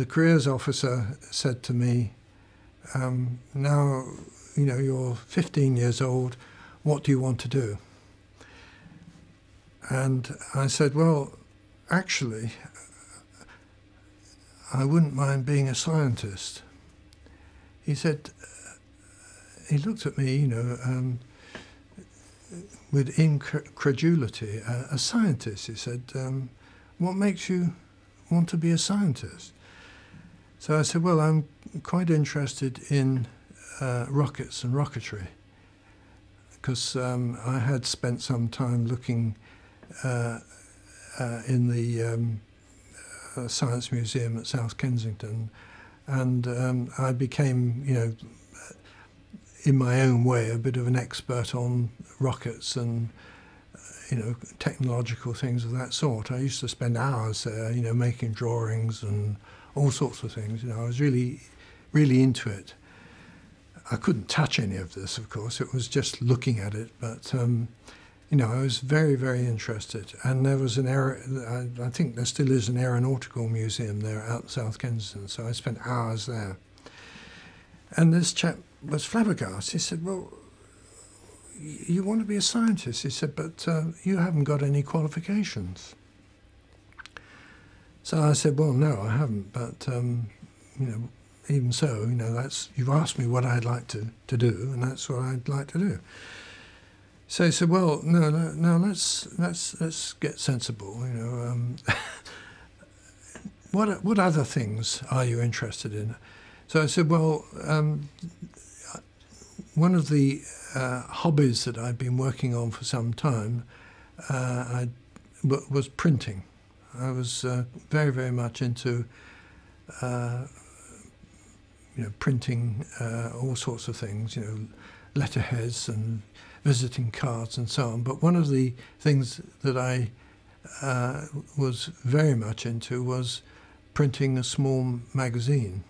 the careers officer said to me, um, "Now, you know, you're 15 years old. What do you want to do?" And I said, "Well, actually, I wouldn't mind being a scientist." He said, he looked at me, you know, um, with incredulity. Uh, a scientist, he said, um, what makes you want to be a scientist? So I said, well, I'm quite interested in uh, rockets and rocketry because um, I had spent some time looking uh, uh in the um, uh, Science Museum at South Kensington, and um, I became, you know, in my own way, a bit of an expert on rockets and you know technological things of that sort. I used to spend hours there, you know, making drawings and all sorts of things. You know, I was really, really into it. I couldn't touch any of this, of course. It was just looking at it, but um, you know, I was very, very interested. And there was an aer- I, I think there still is an aeronautical museum there out South Kensington. So I spent hours there. And this chap was flabbergasted. He said, Well, you want to be a scientist? He said, But uh, you haven't got any qualifications. So I said, Well, no, I haven't. But, um, you know, even so, you know, that's you've asked me what I'd like to, to do, and that's what I'd like to do. So he said, "Well, no, no, let's let's let's get sensible. You know, um, what what other things are you interested in?" So I said, "Well, um, one of the uh, hobbies that I've been working on for some time uh, was printing. I was uh, very, very much into uh, you know printing uh, all sorts of things, you know, letterheads and visiting cards and so on. But one of the things that I uh, was very much into was printing a small magazine